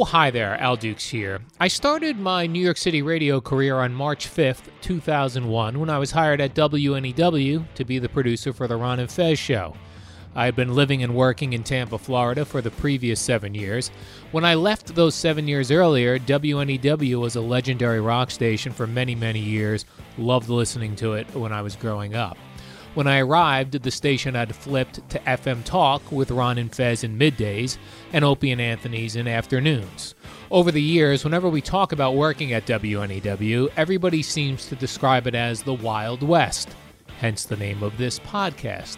Oh, hi there, Al Dukes here. I started my New York City radio career on March 5th, 2001, when I was hired at WNEW to be the producer for The Ron and Fez Show. I had been living and working in Tampa, Florida for the previous seven years. When I left those seven years earlier, WNEW was a legendary rock station for many, many years. Loved listening to it when I was growing up. When I arrived, at the station had flipped to FM Talk with Ron and Fez in middays and Opie and Anthony's in afternoons. Over the years, whenever we talk about working at WNEW, everybody seems to describe it as the Wild West, hence the name of this podcast.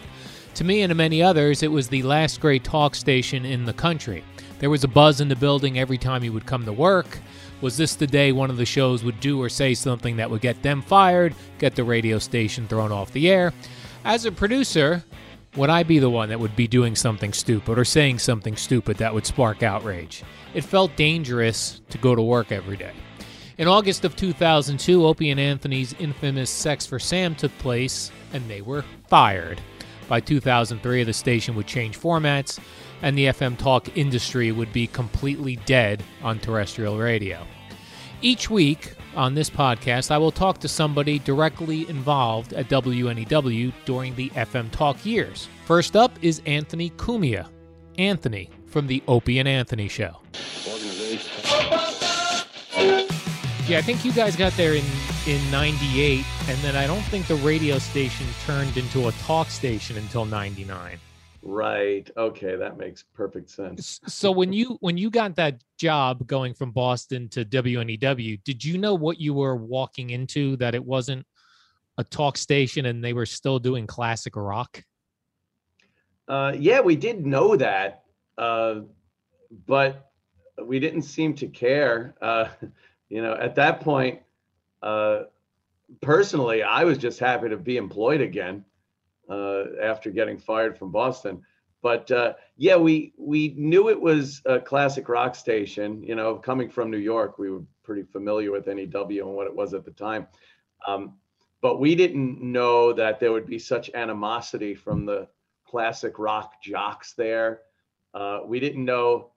To me and to many others, it was the last great talk station in the country. There was a buzz in the building every time you would come to work. Was this the day one of the shows would do or say something that would get them fired, get the radio station thrown off the air? As a producer, would I be the one that would be doing something stupid or saying something stupid that would spark outrage? It felt dangerous to go to work every day. In August of 2002, Opie and Anthony's infamous Sex for Sam took place, and they were fired. By 2003, the station would change formats, and the FM talk industry would be completely dead on terrestrial radio. Each week on this podcast, I will talk to somebody directly involved at WNEW during the FM Talk years. First up is Anthony Cumia. Anthony from the Opie and Anthony Show. Yeah, I think you guys got there in in 98 and then I don't think the radio station turned into a talk station until 99. Right. Okay, that makes perfect sense. So when you when you got that job going from Boston to WNEW, did you know what you were walking into that it wasn't a talk station and they were still doing classic rock? Uh, yeah, we did know that, uh, but we didn't seem to care. Uh, you know, at that point, uh, personally, I was just happy to be employed again uh, after getting fired from Boston. But uh, yeah, we we knew it was a classic rock station. You know, coming from New York, we were pretty familiar with NEW and what it was at the time. Um, but we didn't know that there would be such animosity from the classic rock jocks there. Uh, we didn't know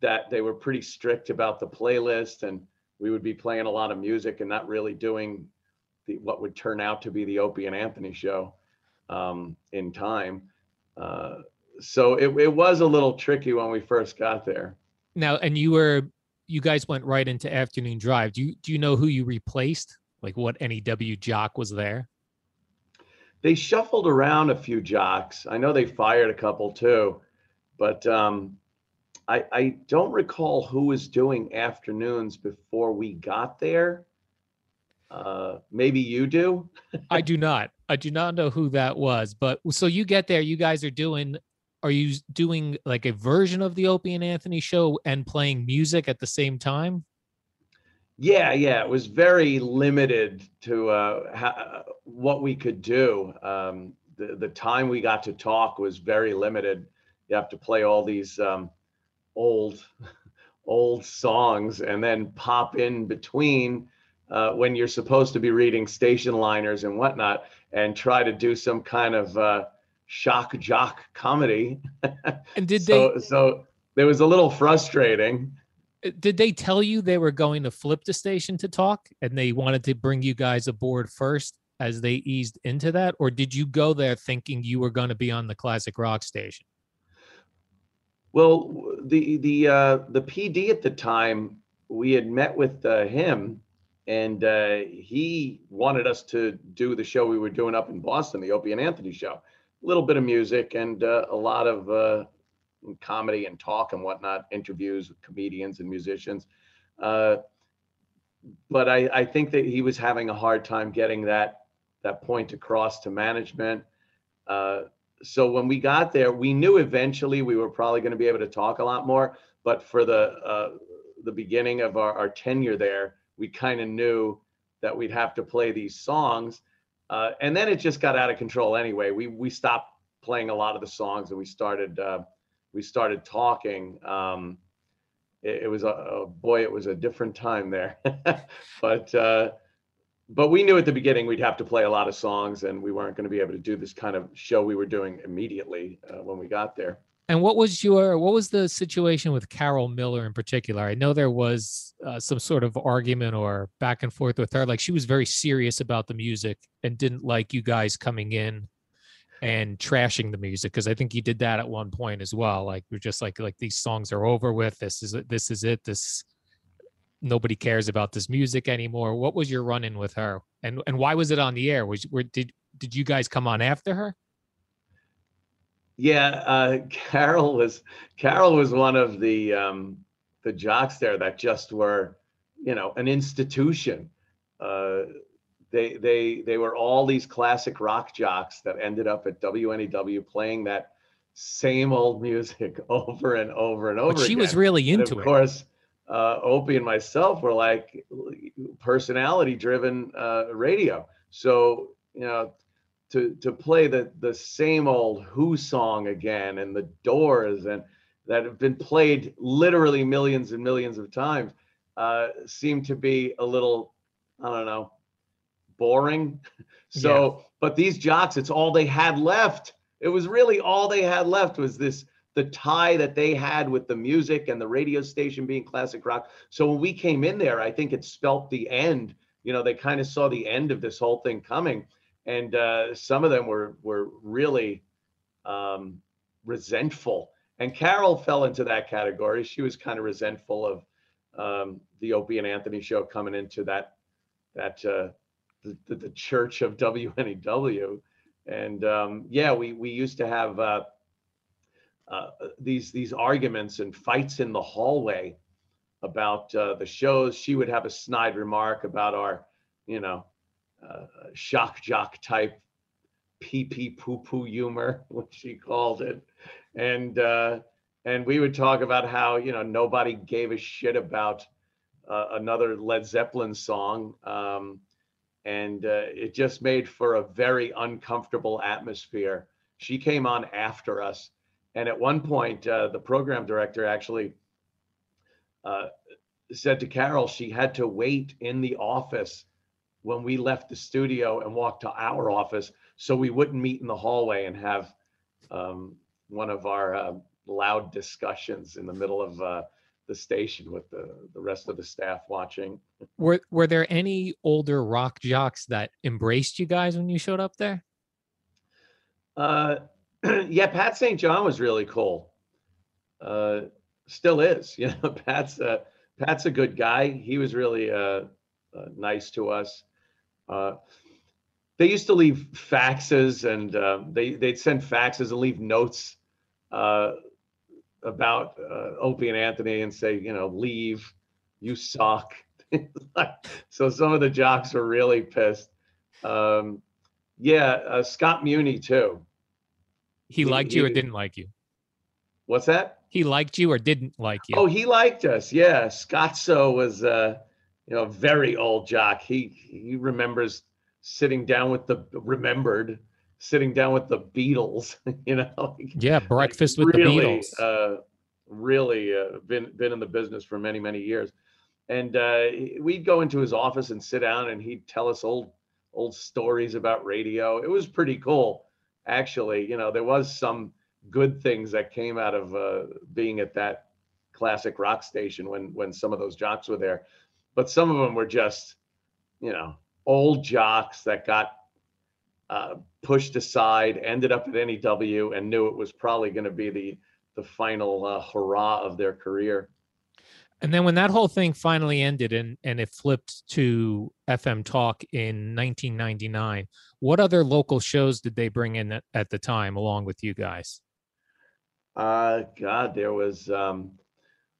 that they were pretty strict about the playlist and we would be playing a lot of music and not really doing the, what would turn out to be the Opie and Anthony show um, in time. Uh, so it, it was a little tricky when we first got there. Now, and you were, you guys went right into afternoon drive. Do you, do you know who you replaced? Like what NEW jock was there? They shuffled around a few jocks. I know they fired a couple too, but um, I, I don't recall who was doing afternoons before we got there. Uh, maybe you do. I do not. I do not know who that was. But so you get there, you guys are doing. Are you doing like a version of the Opie and Anthony show and playing music at the same time? Yeah, yeah, it was very limited to uh, ha- what we could do. Um, the the time we got to talk was very limited. You have to play all these um, old old songs and then pop in between uh, when you're supposed to be reading station liners and whatnot and try to do some kind of uh, shock jock comedy and did so, they so it was a little frustrating Uh, Did they tell you they were going to flip the station to talk and they wanted to bring you guys aboard first as they eased into that? Or did you go there thinking you were going to be on the classic rock station? Well, the the uh, the PD at the time, we had met with uh, him, and uh, he wanted us to do the show we were doing up in Boston, the Opie and Anthony show. A little bit of music and uh, a lot of uh, comedy and talk and whatnot, interviews with comedians and musicians. Uh, but I, I think that he was having a hard time getting that that point across to management. Uh, so when we got there, we knew eventually we were probably going to be able to talk a lot more. But for the uh, the beginning of our, our tenure there, we kind of knew that we'd have to play these songs, uh, and then it just got out of control anyway. We we stopped playing a lot of the songs and we started uh, we started talking. Um, it, it was a, a boy, it was a different time there, but. Uh, but we knew at the beginning we'd have to play a lot of songs and we weren't going to be able to do this kind of show we were doing immediately uh, when we got there And what was your what was the situation with Carol Miller in particular? I know there was uh, some sort of argument or back and forth with her. Like she was very serious about the music and didn't like you guys coming in and trashing the music because I think you did that at one point as well. Like you're just like like these songs are over with. This is it. This is it. This nobody cares about this music anymore. What was your run in with her, and and why was it on the air? Was where did did you guys come on after her? Yeah uh, carol was carol was one of the um, the jocks there that just were you know an institution uh, they they they were all these classic rock jocks that ended up at WNEW playing that same old music over and over and over But she again. was really And into of it. Of course, uh, Opie and myself were like personality driven uh, radio. So, you know, to to play the the same old Who song again and the Doors and that have been played literally millions and millions of times uh, seemed to be a little, I don't know, boring. So, but these jocks, it's all they had left. It was really all they had left was this the tie that they had with the music and the radio station being classic rock. So when we came in there, I think it spelt the end. You know, they kind of saw the end of this whole thing coming, and uh, some of them were were really um, resentful. And Carol fell into that category. She was kind of resentful of um, the Opie and Anthony show coming into that that uh, the, the, the church of WNEW. And um, yeah, we we used to have uh, uh, these these arguments and fights in the hallway about uh, the shows. She would have a snide remark about our, you know, shock jock type pee pee poo poo humor, what she called it, and uh, and we would talk about how you know nobody gave a shit about uh, another Led Zeppelin song. Um, and uh, it just made for a very uncomfortable atmosphere. She came on after us, and at one point, uh, the program director actually uh, said to Carol she had to wait in the office when we left the studio and walked to our office, so we wouldn't meet in the hallway and have um, one of our uh, loud discussions in the middle of uh, the station with the, the rest of the staff watching. Were were there any older rock jocks that embraced you guys when you showed up there? Uh, yeah, Pat St. John was really cool. Uh, still is, you know. Pat's a Pat's a good guy. He was really uh, uh, nice to us. Uh, they used to leave faxes, and uh, they they'd send faxes and leave notes uh, about uh, Opie and Anthony and say, you know, leave, you suck. so some of the jocks were really pissed. Um, yeah, uh, Scott Muni too. He He- liked you or didn't like you? What's that? He liked you or didn't like you? Oh, he liked us. Yeah, Scotso was, uh, you know, very old jock. He he remembers sitting down with the remembered sitting down with the Beatles. You know, like, yeah, breakfast with really, the Beatles. Uh, really uh, been been in the business for many many years, and uh, we'd go into his office and sit down, and he'd tell us old old stories about radio. It was pretty cool, actually. You know, there was some good things that came out of uh, being at that classic rock station when when some of those jocks were there, but some of them were just, you know, old jocks that got uh, pushed aside, ended up at NEW, and knew it was probably going to be the the final uh, hurrah of their career. And then when that whole thing finally ended and, and it flipped to FM Talk in 1999, what other local shows did they bring in at, at the time along with you guys? Uh, God, there was um,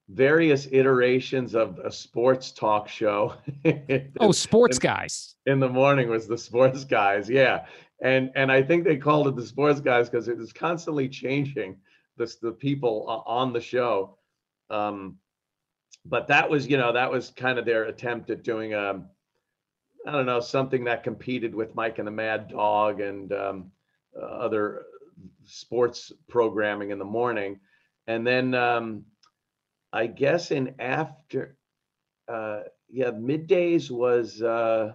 various iterations of a sports talk show. oh, sports in, guys. In the morning was the sports guys, yeah, and and I think they called it the sports guys because it was constantly changing the the people on the show. Um, but that was, you know, that was kind of their attempt at doing a, um, I don't know, something that competed with Mike and the Mad Dog and um, uh, other sports programming in the morning. And then um, I guess in after, uh, yeah, middays was, uh,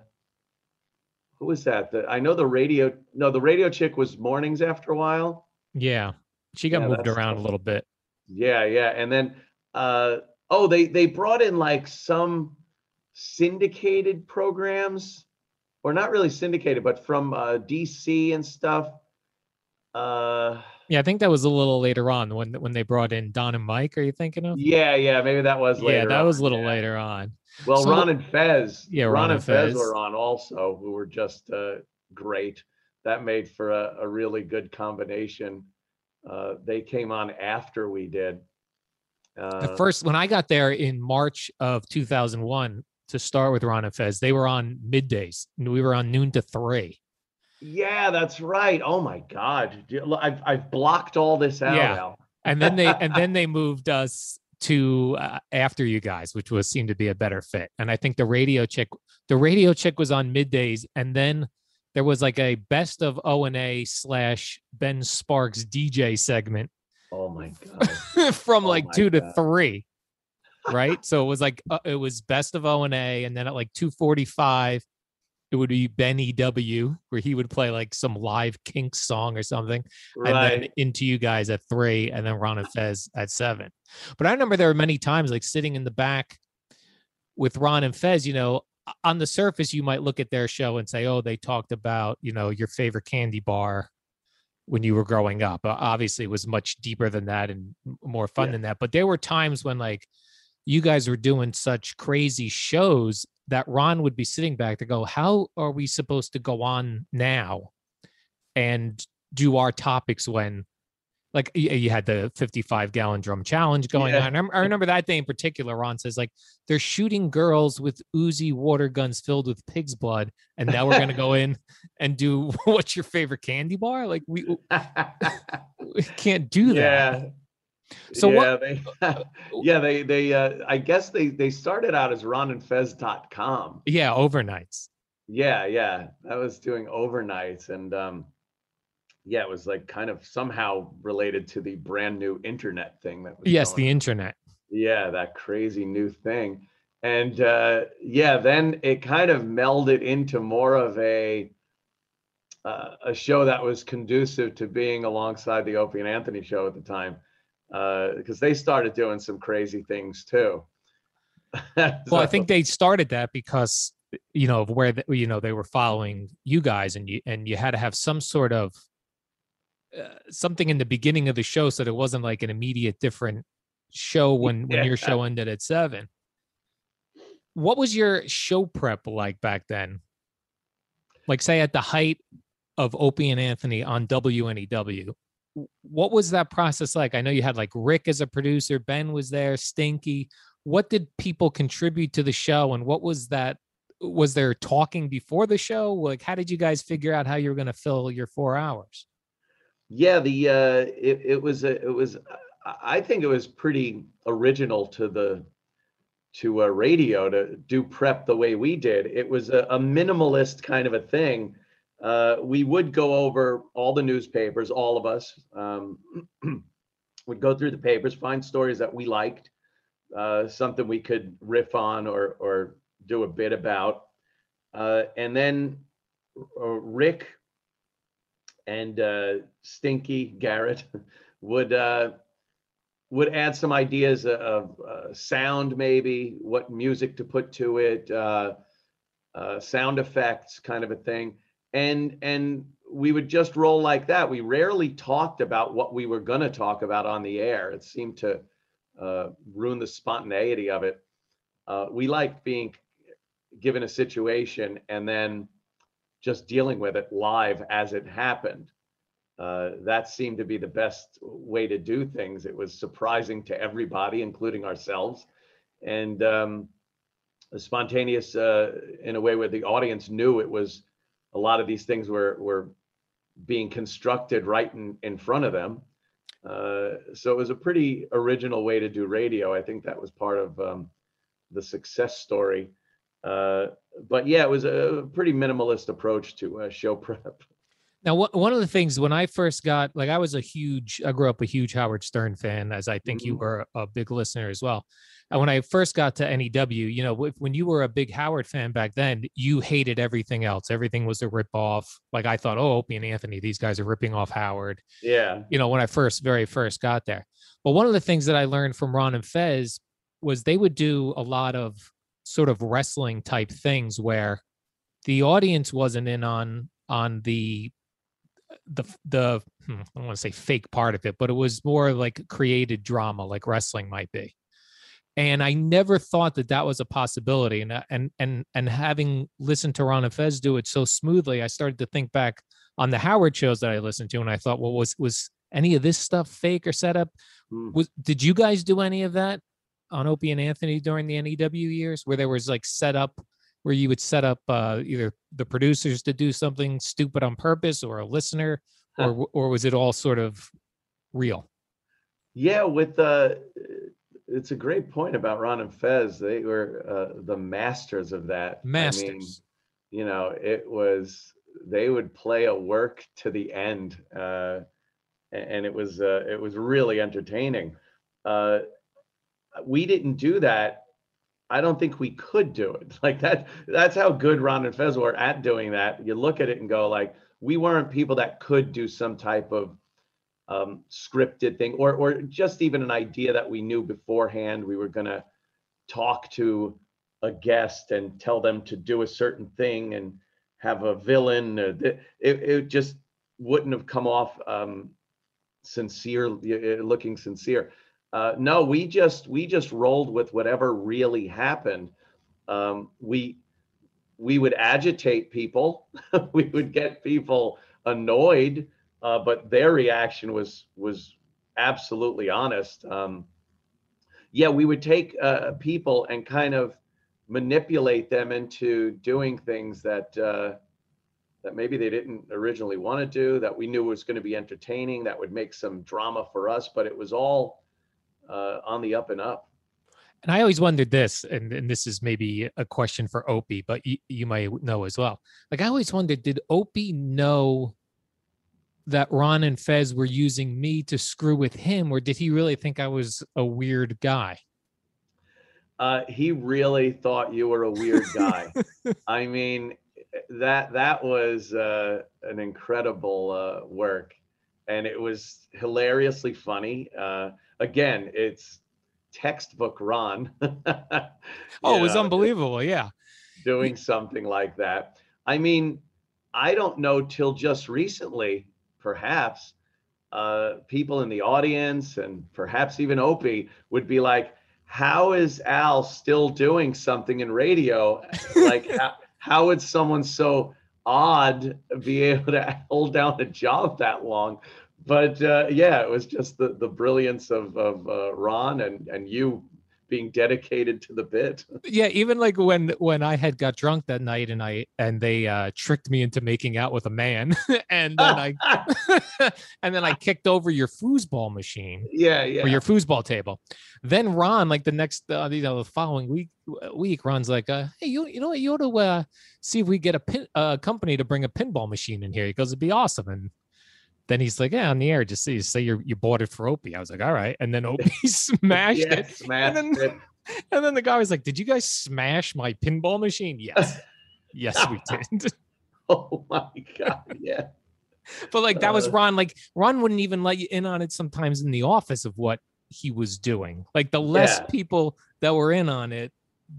who was that? The, I know the radio, no, the radio chick was mornings after a while. Yeah. She got yeah, moved around a little bit. Yeah. Yeah. And then, uh, oh, they, they brought in like some syndicated programs or not really syndicated, but from uh, DC and stuff. Uh, yeah, I think that was a little later on when when they brought in Don and Mike. Are you thinking of? Yeah, yeah, maybe that was later. Yeah, that on. was a little yeah. later on. Well, so, Ron and Fez. Yeah, Ron, Ron and Fez. Fez were on also, who were just uh, great. That made for a, a really good combination. Uh, they came on after we did. Uh, At first, when I got there in March of 2001 to start with Ron and Fez, they were on middays. We were on noon to three. Yeah, that's right. Oh my God, I've I've blocked all this out. Yeah. And then they and then they moved us to uh, after you guys, which was seemed to be a better fit. And I think the radio chick, the radio chick was on middays, and then there was like a best of O and A slash Ben Sparks DJ segment. Oh my god! from oh like two god. to three, right? so it was like uh, it was best of O and A, and then at like two forty five, it would be Benny W, where he would play like some live Kinks song or something, right. and then into you guys at three, and then Ron and Fez at seven. But I remember there were many times like sitting in the back with Ron and Fez. You know, on the surface, you might look at their show and say, "Oh, they talked about you know your favorite candy bar." when you were growing up. Obviously, it was much deeper than that and more fun yeah. than that. But there were times when like you guys were doing such crazy shows that Ron would be sitting back to go, how are we supposed to go on now and do our topics when like you had the 55 gallon drum challenge going yeah. on. I remember that day in particular. Ron says like they're shooting girls with Uzi water guns filled with pig's blood, and now we're gonna go in and do what's your favorite candy bar? Like we, we can't do that. Yeah. So yeah, what? They, yeah, they they uh, I guess they they started out as ronandfez.com. Yeah, overnights. Yeah, yeah, that was doing overnights, and um, yeah, it was like kind of somehow related to the brand new internet thing that was yes, the on. internet. Yeah, that crazy new thing. And uh, yeah, then it kind of melded into more of a uh, a show that was conducive to being alongside the Opie and Anthony show at the time, because uh, they started doing some crazy things too. so, well, I think they started that because you know of where the, you know they were following you guys, and you and you had to have some sort of uh, something in the beginning of the show so that it wasn't like an immediate different show when when your show ended at seven. What was your show prep like back then? Like say at the height of opie and anthony on wnew what was that process like i know you had like rick as a producer ben was there stinky what did people contribute to the show and what was that was there talking before the show like how did you guys figure out how you were going to fill your four hours yeah, the uh, it, it was a, it was I think it was pretty original to the to a radio to do prep the way we did. It was a, a minimalist kind of a thing. Uh, we would go over all the newspapers, all of us um, would go through the papers, find stories that we liked, uh, something we could riff on or or do a bit about, uh, and then uh, Rick and uh, Stinky Garrett would would add some ideas of uh, sound, maybe what music to put to it, uh, uh, sound effects, kind of a thing, and and we would just roll like that. We rarely talked about what we were going to talk about on the air. It seemed to uh, ruin the spontaneity of it. Uh, we liked being given a situation and then just dealing with it live as it happened. Uh, that seemed to be the best way to do things. It was surprising to everybody, including ourselves, and um, spontaneous uh, in a way where the audience knew it was a lot of these things were were being constructed right in, in front of them. Uh, so it was a pretty original way to do radio. I think that was part of um, the success story. Uh, but yeah, it was a pretty minimalist approach to uh, show prep. Now, one of the things when I first got, like, I was a huge, I grew up a huge Howard Stern fan, as I think mm-hmm. you were a big listener as well. And when I first got to NEW, you know, when you were a big Howard fan back then, you hated everything else. Everything was a rip off. Like I thought, oh, Opie and Anthony, these guys are ripping off Howard. Yeah. You know, when I first, very first got there. But one of the things that I learned from Ron and Fez was they would do a lot of sort of wrestling type things where the audience wasn't in on on the the the hmm, I don't want to say fake part of it, but it was more like created drama, like wrestling might be and I never thought that that was a possibility. And uh, and and and having listened to Ron and Fez do it so smoothly, I started to think back on the Howard shows that I listened to, and I thought, well, was was any of this stuff fake or set up? Mm. Was did you guys do any of that on Opie and Anthony during the NEW years, where there was like set up? Where you would set up uh, either the producers to do something stupid on purpose, or a listener, or or was it all sort of real? Yeah, with the uh, it's a great point about Ron and Fez. They were uh, the masters of that. Masters. I mean, you know, it was they would play a work to the end, uh, and it was uh, it was really entertaining. Uh, we didn't do that. I don't think we could do it like that. That's how good Ron and Fez were at doing that. You look at it and go like, we weren't people that could do some type of um, scripted thing or or just even an idea that we knew beforehand we were going to talk to a guest and tell them to do a certain thing and have a villain it, it just wouldn't have come off um, sincere looking sincere uh, no we just we just rolled with whatever really happened um, we we would agitate people we would get people annoyed uh, but their reaction was was absolutely honest. Um, yeah, we would take uh, people and kind of manipulate them into doing things that uh, that maybe they didn't originally want to do. That we knew was going to be entertaining. That would make some drama for us, but it was all uh, on the up and up. And I always wondered this, and, and this is maybe a question for Opie, but you, you might know as well. Like I always wondered, did Opie know that Ron and Fez were using me to screw with him, or did he really think I was a weird guy? Uh, he really thought you were a weird guy. I mean, that that was uh, an incredible uh, work, and it was hilariously funny. Again, it's textbook Ron. oh, it was know, unbelievable! Yeah, doing something like that. I mean, I don't know till just recently perhaps uh, people in the audience and perhaps even Opie would be like, how is Al still doing something in radio? like, how, how would someone so odd be able to hold down a job that long? But uh, yeah, it was just the, the brilliance of, of uh, Ron and, and you being dedicated to the bit. Yeah, even like when when I had got drunk that night and I and they uh tricked me into making out with a man and then I and then I kicked over your foosball machine. Yeah, yeah. Or your foosball table. Then Ron like the next uh, you know the following week week Ron's like uh hey you you know what you ought to uh see if we get a pin uh company to bring a pinball machine in here. He goes it'd be awesome and then he's like, yeah, on the air, just say, say you you bought it for Opie. I was like, all right. And then Opie smashed yeah, it. Smashed and then, it. And then the guy was like, did you guys smash my pinball machine? Yes. yes, we did. oh my God. Yeah. but like that was uh. Ron. Like Ron wouldn't even let you in on it sometimes in the office of what he was doing. Like the less Yeah. people that were in on it,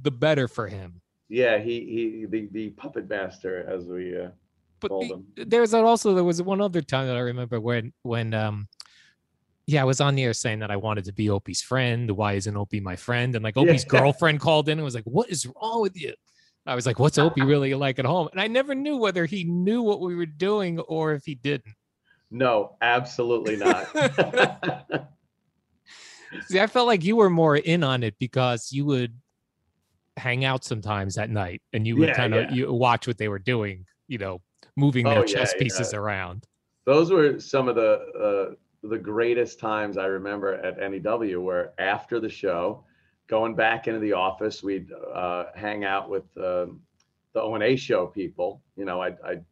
the better for him. Yeah, he he the the puppet master as we uh, But there's also there was one other time that I remember when when um yeah, I was on the air saying that I wanted to be Opie's friend. Why isn't Opie my friend? And like Yeah. Opie's girlfriend called in and was like, "What is wrong with you?" I was like, "What's Opie really like at home?" And I never knew whether he knew what we were doing or if he didn't. No, absolutely not. See, I felt like you were more in on it because you would hang out sometimes at night and you would Yeah, kind of yeah. you watch what they were doing, you know, moving their Oh, yeah, chess yeah. pieces around. Those were some of the uh, the greatest times I remember at NEW, where after the show, going back into the office, we'd uh, hang out with um, the O and A show people. You know, I'd, I'd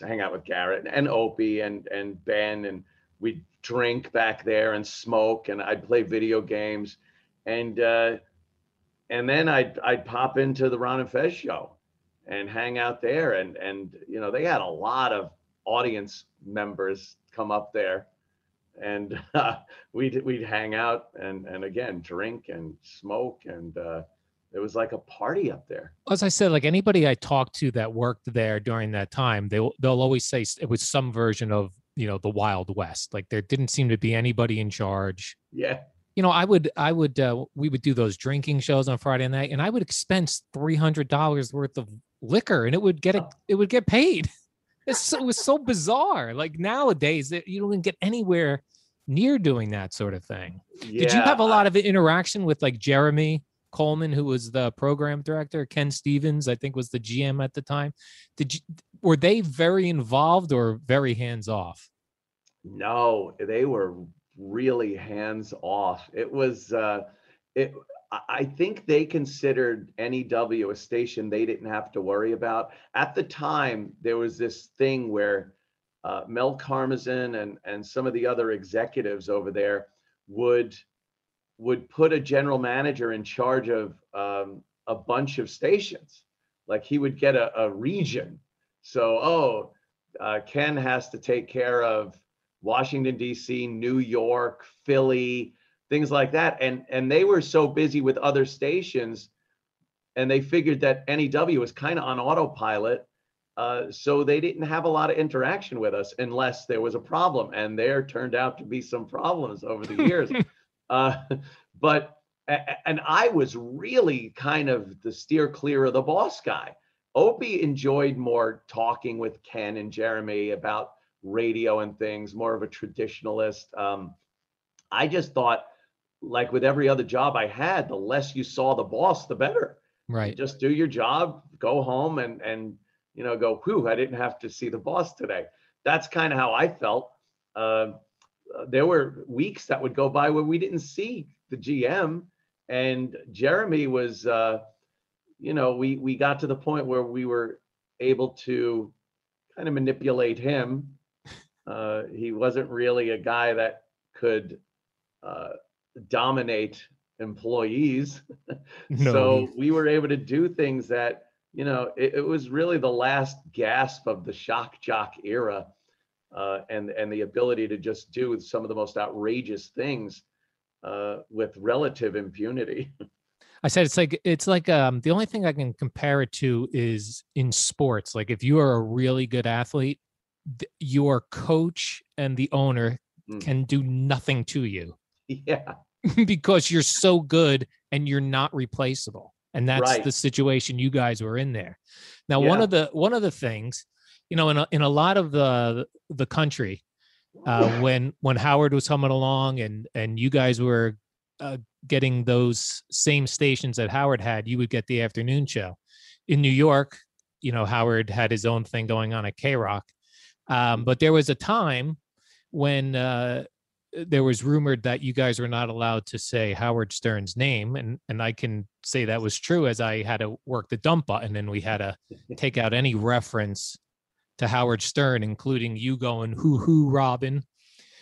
hang out with Garrett and Opie and and Ben, and we'd drink back there and smoke, and I'd play video games, and uh, and then I'd I'd pop into the Ron and Fez show and hang out there, and and you know they had a lot of audience members come up there. And uh, we'd we'd hang out and and again drink and smoke. And uh, it was like a party up there. As I said, like anybody I talked to that worked there during that time, they'll they'll always say it was some version of you know the Wild West. Like there didn't seem to be anybody in charge. yeah. You know, I would I would uh, we would do those drinking shows on Friday night, and I would expense three hundred dollars worth of liquor, and it would get it it would get paid. It's so, it was so bizarre. Like nowadays, you don't even get anywhere near doing that sort of thing. Did you have a lot of interaction with like Jeremy Coleman, who was the program director, Ken Stevens, I think was the GM at the time? Did you were they very involved or very hands off? no they were really hands off it was uh it I- think they considered NEW a station they didn't have to worry about. At the time, there was this thing where uh, Mel Karmazin and and some of the other executives over there would would put a general manager in charge of um, a bunch of stations. Like he would get a, a region. So oh, uh, Ken has to take care of Washington D.C., New York, Philly, things like that. And and they were so busy with other stations, and they figured that NEW was kind of on autopilot. Uh, so they didn't have a lot of interaction with us unless there was a problem, and there turned out to be some problems over the years. uh, but and I was really kind of the steer clear of the boss guy. Opie enjoyed more talking with Ken and Jeremy about radio and things, more of a traditionalist. Um, I just thought, like with every other job I had, the less you saw the boss, the better. Right. Just do your job, go home, and and you know go. Whew, I didn't have to see the boss today. That's kind of how I felt. Um, uh, there were weeks that would go by where we didn't see the GM, and Jeremy was, uh, you know, we we got to the point where we were able to kind of manipulate him. Uh, he wasn't really a guy that could uh, dominate employees. No. So we were able to do things that, you know, it, it was really the last gasp of the shock jock era. Uh, and and the ability to just do some of the most outrageous things uh, with relative impunity. I said it's like it's like um the only thing I can compare it to is in sports. Like if you are a really good athlete, th- your coach and the owner Mm. can do nothing to you yeah, because you're so good and you're not replaceable. And that's Right. the situation you guys were in there. Now, one of the one of the things, you know, in a, in a lot of the the country, uh, when when Howard was coming along and and you guys were uh, getting those same stations that Howard had, you would get the afternoon show. In New York, you know, Howard had his own thing going on at K Rock, um, but there was a time when uh, there was rumored that you guys were not allowed to say Howard Stern's name, and and I can say that was true as I had to work the dump button, and we had to take out any reference to Howard Stern, including you going "hoo hoo Robin."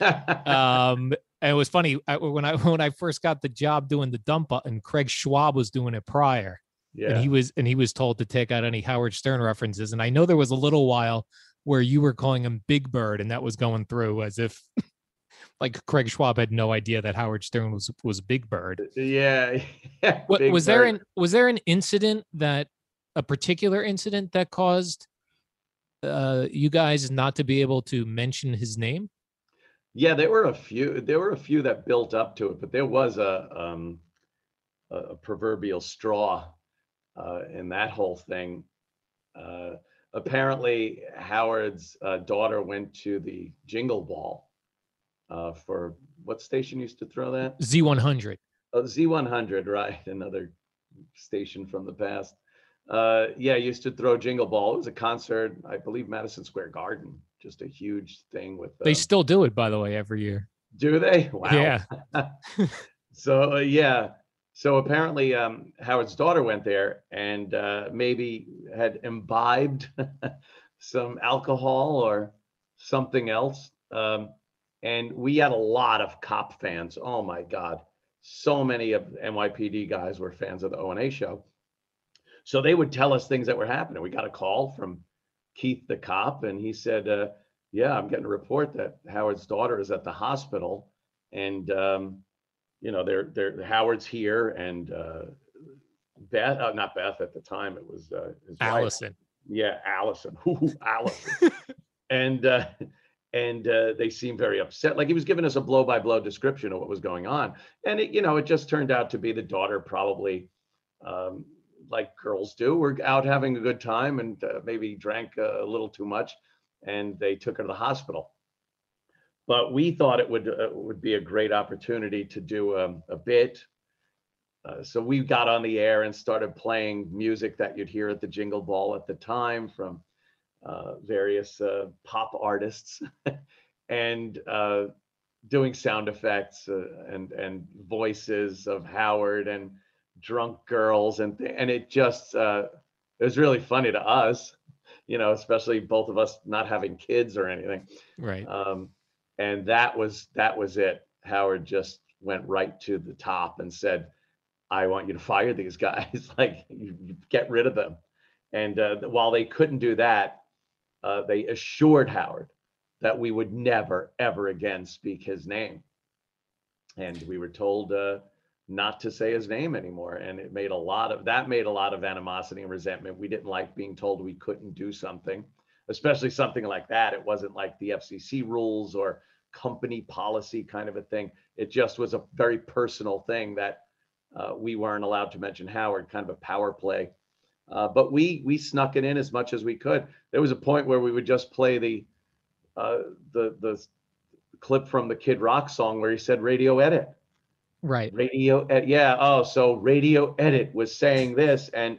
Um, and it was funny I, when I when I first got the job doing the dump button, Craig Schwab was doing it prior, and yeah, he was and he was told to take out any Howard Stern references. And I know there was a little while where you were calling him Big Bird, and that was going through as if like Craig Schwab had no idea that Howard Stern was was Big Bird. Yeah. yeah What Big was there an was there an incident that a particular incident that caused uh you guys not to be able to mention his name? Yeah, there were a few. There were a few that built up to it, but there was a um, a a proverbial straw uh, in that whole thing. Uh, apparently, Howard's uh, daughter went to the Jingle Ball uh, for what station used to throw that? Z100. Oh, Z100, right? Another station from the past. Uh, yeah, used to throw Jingle Ball. It was a concert, I believe, Madison Square Garden. Just a huge thing with. They um, still do it by the way every year. do they? Wow. Yeah. so uh, yeah so apparently um, howard's daughter went there and uh, maybe had imbibed some alcohol or something else um, and we had a lot of cop fans. Oh my god. So many of the nypd guys were fans of the ona show. So they would tell us things that were happening. We got a call from keith the cop and he said uh, yeah i'm getting a report that howard's daughter is at the hospital and um, you know they're they're Howard's here and uh, Beth uh, not Beth at the time it was uh, his wife. Alison. yeah Alison. Ooh, Alison. And uh, and uh, they seemed very upset. Like he was giving us a blow by blow description of what was going on. And it you know it just turned out to be the daughter probably um, like girls do were out having a good time and uh, maybe drank a little too much and they took her to the hospital. But we thought it would uh, would be a great opportunity to do um, a bit. Uh, so we got on the air and started playing music that you'd hear at the Jingle Ball at the time from uh, various uh, pop artists, and uh, doing sound effects uh, and and voices of Howard and drunk girls and th- and it just uh, it was really funny to us, you know, especially both of us not having kids or anything Right. um, and that was that was it. Howard just went right to the top and said, "I want you to fire these guys. like, you, you get rid of them." And uh, while they couldn't do that, uh, they assured Howard that we would never, ever again speak his name. And we were told uh, not to say his name anymore. And it made a lot of that made a lot of animosity and resentment. We didn't like being told we couldn't do something especially something like that. It wasn't like the FCC rules or company policy kind of a thing. It just was a very personal thing that uh, we weren't allowed to mention Howard, kind of a power play. Uh, but we we snuck it in as much as we could. There was a point where we would just play the uh, the the clip from the Kid Rock song where he said radio edit. Right. Radio ed- yeah. Oh, so radio edit was saying this and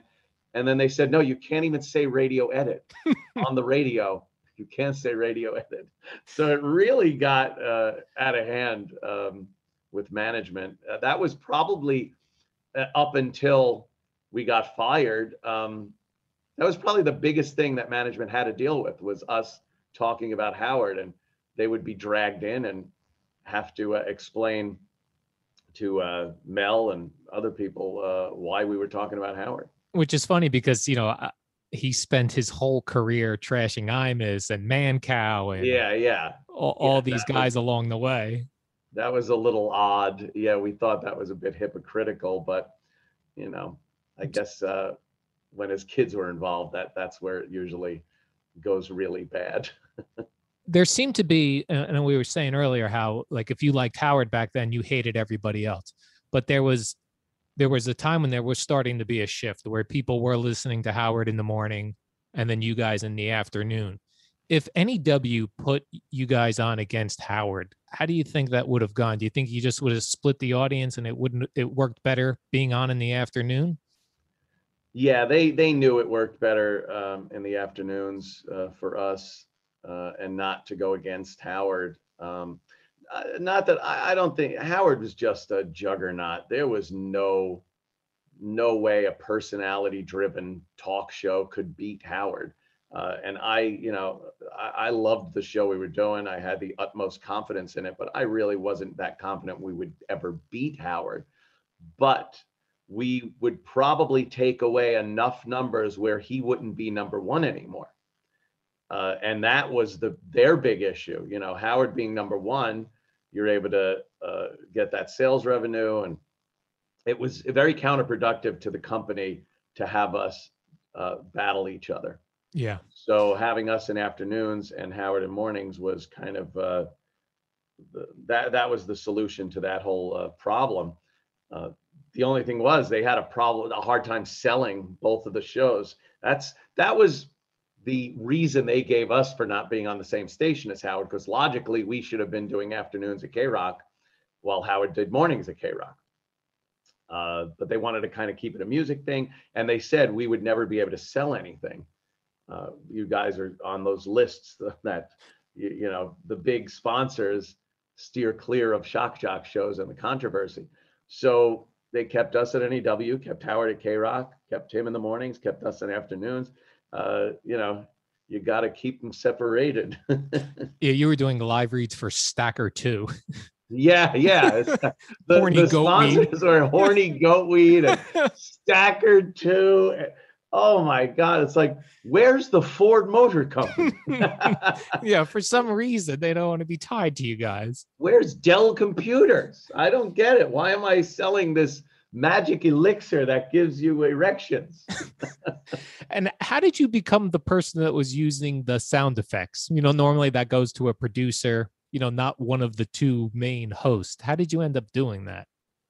and then they said, no, you can't even say radio edit on the radio. You can't say radio edit. So it really got uh, out of hand um, with management. Uh, that was probably uh, up until we got fired. Um, that was probably the biggest thing that management had to deal with was us talking about Howard, and they would be dragged in and have to uh, explain to uh, Mel and other people uh, why we were talking about Howard. Which is funny because, you know, uh, he spent his whole career trashing Imus and Mancow and Yeah, yeah. all, all Yeah, these guys was- along the way. that was a little odd. Yeah, we thought that was a bit hypocritical, but you know, I guess uh, when his kids were involved, that that's where it usually goes really bad. There seemed to be, and we were saying earlier how, like, if you liked Howard back then, you hated everybody else. But there was, there was a time when there was starting to be a shift where people were listening to Howard in the morning, and then you guys in the afternoon. If NEW put you guys on against Howard, how do you think that would have gone? Do you think you just would have split the audience and it wouldn't it worked better being on in the afternoon? Yeah, they they knew it worked better um, in the afternoons uh, for us, uh, and not to go against Howard. Um, not that I, I don't think Howard was just a juggernaut. There was no no way a personality driven talk show could beat Howard. Uh, and I, you know, I, I loved the show we were doing. I had the utmost confidence in it, but I really wasn't that confident we would ever beat Howard. But we would probably take away enough numbers where he wouldn't be number one anymore. Uh, and that was the their big issue. You know, Howard being number one you're able to uh, get that sales revenue. And it was very counterproductive to the company to have us uh, battle each other. Yeah. So having us in afternoons and Howard in mornings was kind of uh, the, that that was the solution to that whole uh, problem. The only thing was they had a problem, a hard time selling both of the shows. That's that was the reason they gave us for not being on the same station as Howard, because logically we should have been doing afternoons at K Rock while Howard did mornings at K Rock. Uh, but they wanted to kind of keep it a music thing, and they said we would never be able to sell anything. Uh, you guys are on those lists that you, you know the big sponsors steer clear of shock jock shows and the controversy. So they kept us at NEW, kept Howard at K Rock, kept him in the mornings, kept us in afternoons. Uh, you know, you got to keep them separated. yeah, you were doing live reads for Stacker 2. yeah, yeah. The, horny the sponsors are horny goatweed and Stacker 2. Oh my God. It's like, where's the Ford Motor Company? yeah, for some reason, they don't want to be tied to you guys. Where's Dell Computers? I don't get it. Why am I selling this magic elixir that gives you erections? and how did you become the person that was using the sound effects? You know, normally that goes to a producer, you know, not one of the two main hosts. How did you end up doing that?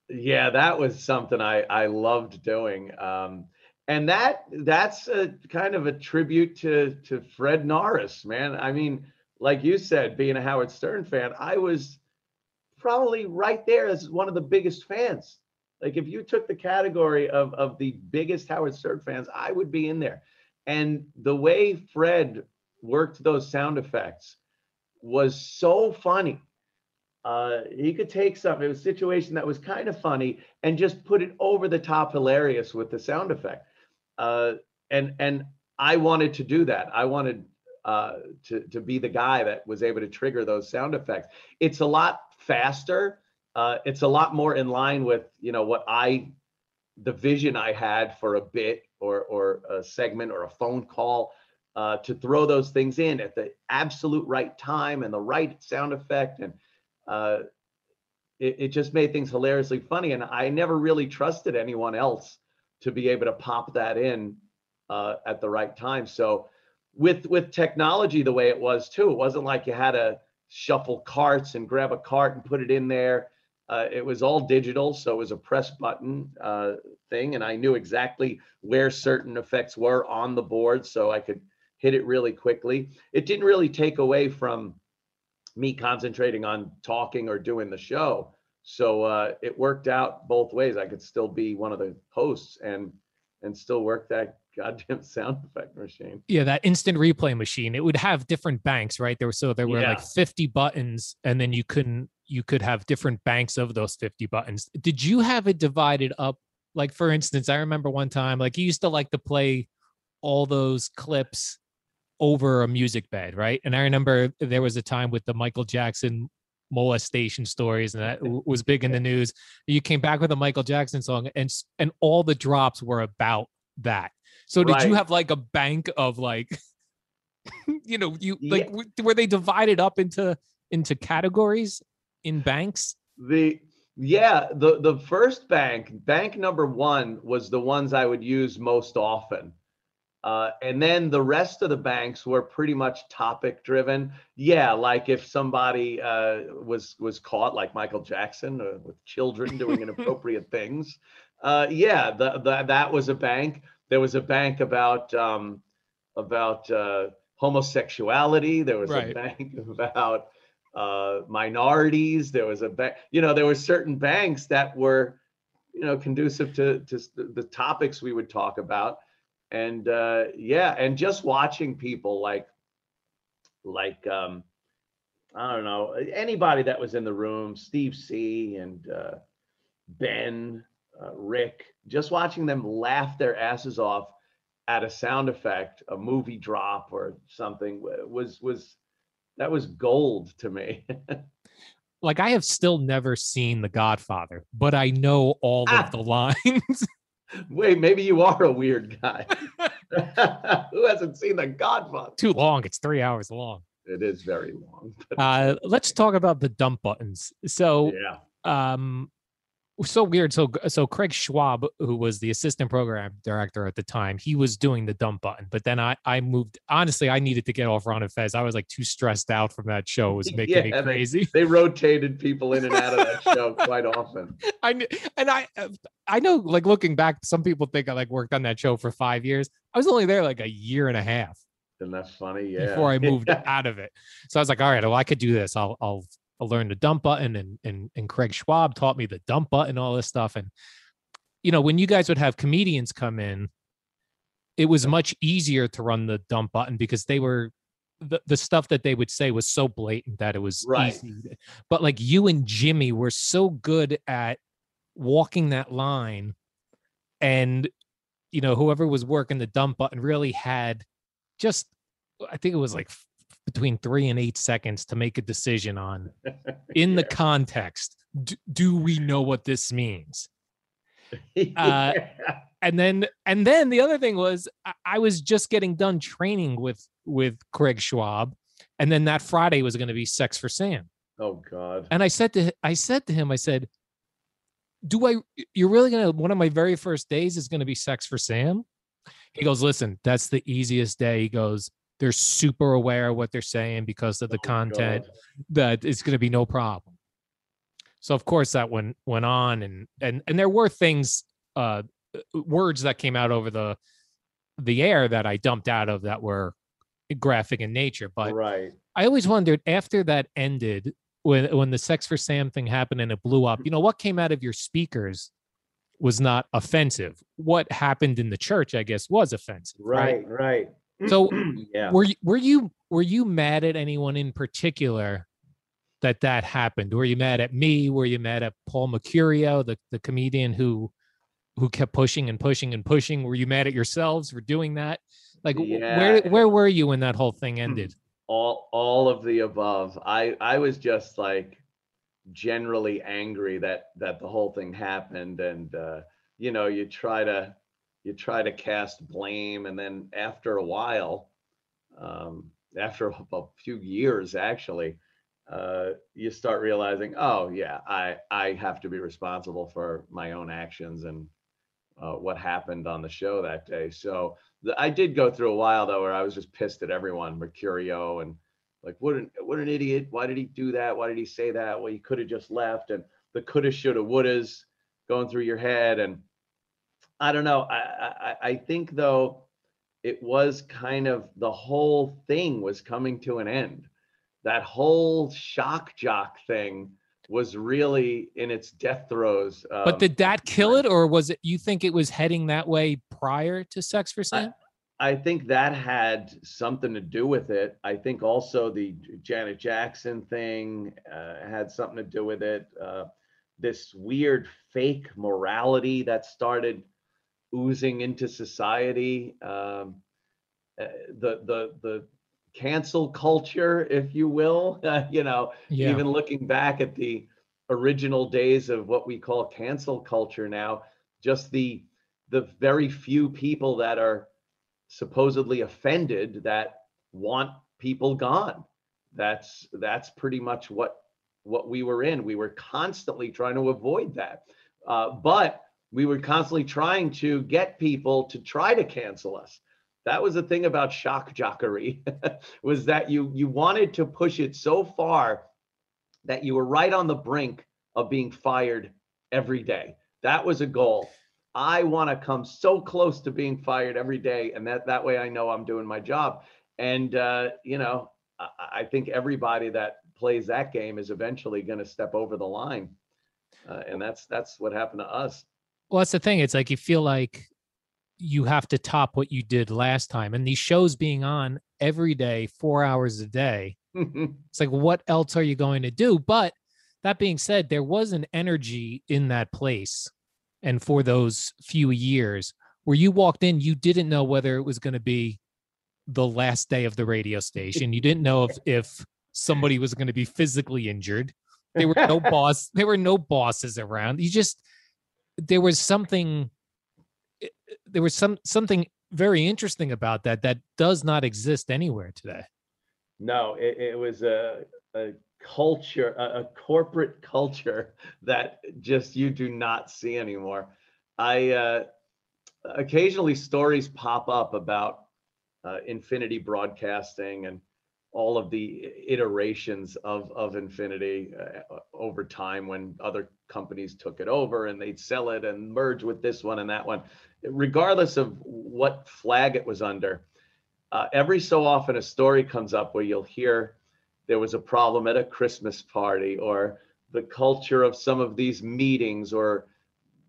Yeah, that was something I, I loved doing. Um, and that that's a kind of a tribute to to Fred Norris, man. I mean, like you said, being a Howard Stern fan, I was probably right there as one of the biggest fans. Like if you took the category of of the biggest Howard Stern fans, I would be in there. And the way Fred worked those sound effects was so funny. Uh, he could take something, it was a situation that was kind of funny, and just put it over the top hilarious with the sound effect uh, and and I wanted to do that. I wanted uh, to to be the guy that was able to trigger those sound effects. It's a lot faster. Uh, it's a lot more in line with you know what I, the vision I had for a bit or or a segment or a phone call. Uh, to throw those things in at the absolute right time and the right sound effect and uh, it, it, just made things hilariously funny and i never really trusted anyone else to be able to pop that in uh, at the right time. So with with technology the way it was too, it wasn't like you had to shuffle carts and grab a cart and put it in there. Uh, it was all digital, so it was a press button uh, thing, and I knew exactly where certain effects were on the board, so I could hit it really quickly. It didn't really take away from me concentrating on talking or doing the show. So uh, it worked out both ways. I could still be one of the hosts and and still work that goddamn sound effect machine. Yeah, that instant replay machine. It would have different banks, right? There were so there were yeah. like 50 buttons, and then you couldn't you could have different banks of those 50 buttons. Did you have it divided up? Like for instance, I remember one time, like you used to like to play all those clips over a music bed, right? And I remember there was a time with the Michael Jackson molestation stories and that was big in the news. You came back with a michael jackson song and and all the drops were about that. So did right. you have like a bank of like you know you like yeah. were they divided up into into categories in banks? The yeah the the first bank bank number one was the ones i would use most often uh, and then the rest of the banks were pretty much topic driven. Yeah, like if somebody uh, was was caught, like Michael Jackson, uh, with children doing inappropriate things. Uh, yeah, the, the, that was a bank. There was a bank about um, about uh, homosexuality. There was right. a bank about uh, minorities. There was a bank. You know, there were certain banks that were, you know, conducive to to the topics we would talk about and uh, yeah, and just watching people like like um, I don't know anybody that was in the room, Steve C and uh, Ben, uh, Rick, just watching them laugh their asses off at a sound effect, a movie drop or something was was that was gold to me. like I have still never seen The Godfather, but I know all ah. of the lines. Wait, maybe you are a weird guy. Who hasn't seen The Godfather? Too long. It's three hours long. It is very long. Uh, let's talk about the dump buttons. So, yeah. um, so weird. So, so Craig Schwab, who was the assistant program director at the time, he was doing the dump button. But then I, I moved. Honestly, I needed to get off Ron and Fez. I was like too stressed out from that show. It was making Yeah, me they- crazy. They rotated people in and out of that show quite often. I and I, uh, I know. Like looking back, some people think I like worked on that show for five years. I was only there like a year and a half. Isn't that funny? Yeah. before I moved out of it. So I was like, all right, well, I could do this. I'll I'll I'll learn the dump button and and and Craig Schwab taught me the dump button, all this stuff. And you know, when you guys would have comedians come in, it was much easier to run the dump button because they were the, the stuff that they would say was so blatant that it was Right. easy. But like you and Jimmy were so good at walking that line and you know whoever was working the dump button really had just i think it was like between three and eight seconds to make a decision on in the context d- do we know what this means Uh, and then and then the other thing was I, I was just getting done training with with craig schwab and then that friday was going to be sex for sam oh God. and I said to I said to him, I said, "Do I? You're really gonna? One of my very first days is gonna be sex for Sam." He goes, "Listen, that's the easiest day." He goes, "They're super aware of what they're saying because of the Oh, content. God. That it's gonna be no problem." So of course that went went on, and and and there were things, uh, words that came out over the the air that I dumped out of that were graphic in nature, but right. I always wondered after that ended, when when the Sex for Sam thing happened and it blew up, you know, what came out of your speakers was not offensive. What happened in the church, I guess, was offensive. Right. Right. So yeah. were you were you were you mad at anyone in particular that that happened? Were you mad at me? Were you mad at Paul Mecurio, the the comedian who who kept pushing and pushing and pushing? Were you mad at yourselves for doing that? Like wh- where where were you when that whole thing ended? all all of the above i i was just like generally angry that that the whole thing happened and uh you know you try to you try to cast blame and then after a while um after a, few years actually uh you start realizing oh yeah i i have to be responsible for my own actions and uh, what happened on the show that day so the, I did go through a while though where I was just pissed at everyone, Mecurio, and like, what an what an idiot! Why did he do that? Why did he say that? Well, he could have just left, and the coulda, shoulda, wouldas going through your head, and I don't know. I I, I think though, it was kind of the whole thing was coming to an end. That whole shock jock thing was really in its death throes. But um, did that kill it, or was it? You think it was heading that way prior to Sex for Sam? I think that had something to do with it. I think also the Janet Jackson thing uh, had something to do with it. Uh, this weird fake morality that started oozing into society. Um, uh, the the the cancel culture, if you will. you know, yeah. even looking back at the original days of what we call cancel culture now, just the the very few people that are supposedly offended that want people gone. That's that's pretty much what what we were in. We were constantly trying to avoid that, uh, but we were constantly trying to get people to try to cancel us. That was the thing about shock jockery, was that you you wanted to push it so far that you were right on the brink of being fired every day. That was a goal. I want to come so close to being fired every day, and that that way I know I'm doing my job. And uh, you know, I, I think everybody that plays that game is eventually going to step over the line, uh, and that's that's what happened to us. Well, that's the thing. It's like you feel like you have to top what you did last time, and these shows being on every day, four hours a day. It's like, what else are you going to do? But that being said, there was an energy in that place. And for those few years where you walked in, you didn't know whether it was going to be the last day of the radio station. You didn't know if, if somebody was going to be physically injured. There were no boss, there were no bosses around. You just there was something there was some something very interesting about that that does not exist anywhere today. no, it, it was a, a culture, a, a corporate culture that just you do not see anymore. I uh, occasionally stories pop up about uh, Infinity Broadcasting and all of the iterations of of Infinity uh, over time when other companies took it over and they'd sell it and merge with this one and that one, regardless of what flag it was under. Uh, every so often, a story comes up where you'll hear there was a problem at a Christmas party or the culture of some of these meetings or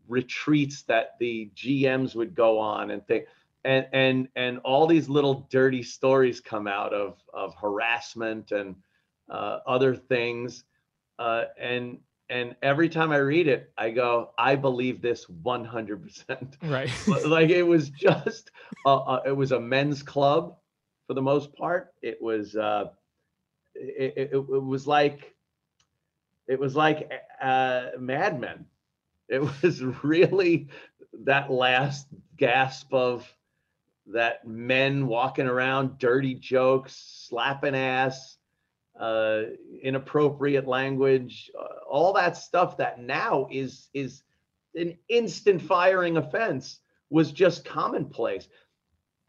retreats that the GMs would go on and think and and and all these little dirty stories come out of of harassment and uh, other things uh, and and every time I read it, I go, I believe this 100%. Right. like it was just, a, a, it was a men's club for the most part. It was, uh, it, it, it was like, it was like uh, Mad Men. It was really that last gasp of that men walking around, dirty jokes, slapping ass, uh, inappropriate language, uh, all that stuff that now is is an instant firing offense was just commonplace.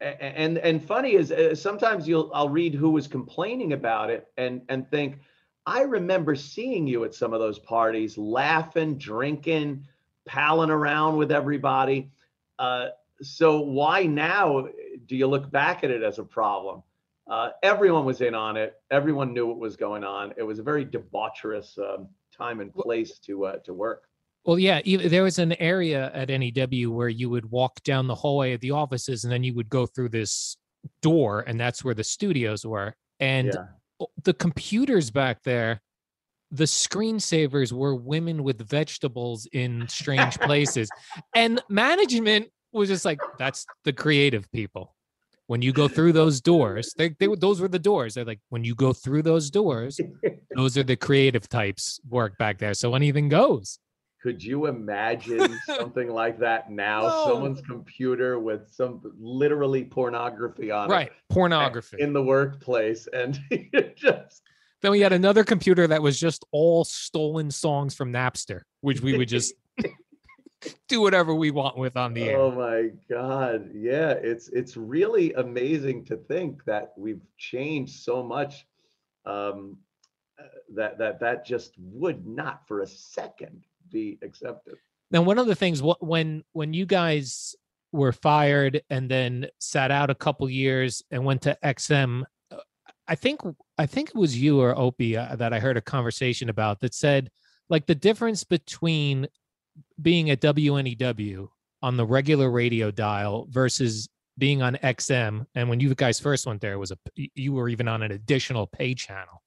And and, and funny is uh, sometimes you'll I'll read who was complaining about it and and think I remember seeing you at some of those parties, laughing, drinking, palling around with everybody. Uh, so why now do you look back at it as a problem? Uh, everyone was in on it. Everyone knew what was going on. It was a very debaucherous um, time and place to uh, to work. Well, yeah, there was an area at NEW where you would walk down the hallway of the offices, and then you would go through this door, and that's where the studios were. And yeah. the computers back there, the screensavers were women with vegetables in strange places, and management was just like, "That's the creative people." when you go through those doors, they, they those were the doors. They're like when you go through those doors, those are the creative types work back there. So anything goes. Could you imagine something like that now? No. Someone's computer with some literally pornography on right. it. Right, pornography in the workplace, and just. Then we had another computer that was just all stolen songs from Napster, which we would just do whatever we want with on the air. Oh my God. Yeah, it's it's really amazing to think that we've changed so much um, uh, that that that just would not for a second be accepted. Now, one of the things when when you guys were fired and then sat out a couple years and went to XM, uh, I think I think it was you or Opie uh, that I heard a conversation about that said like the difference between being at WNEW on the regular radio dial versus being on XM. And when you guys first went there, it was a you were even on an additional pay channel.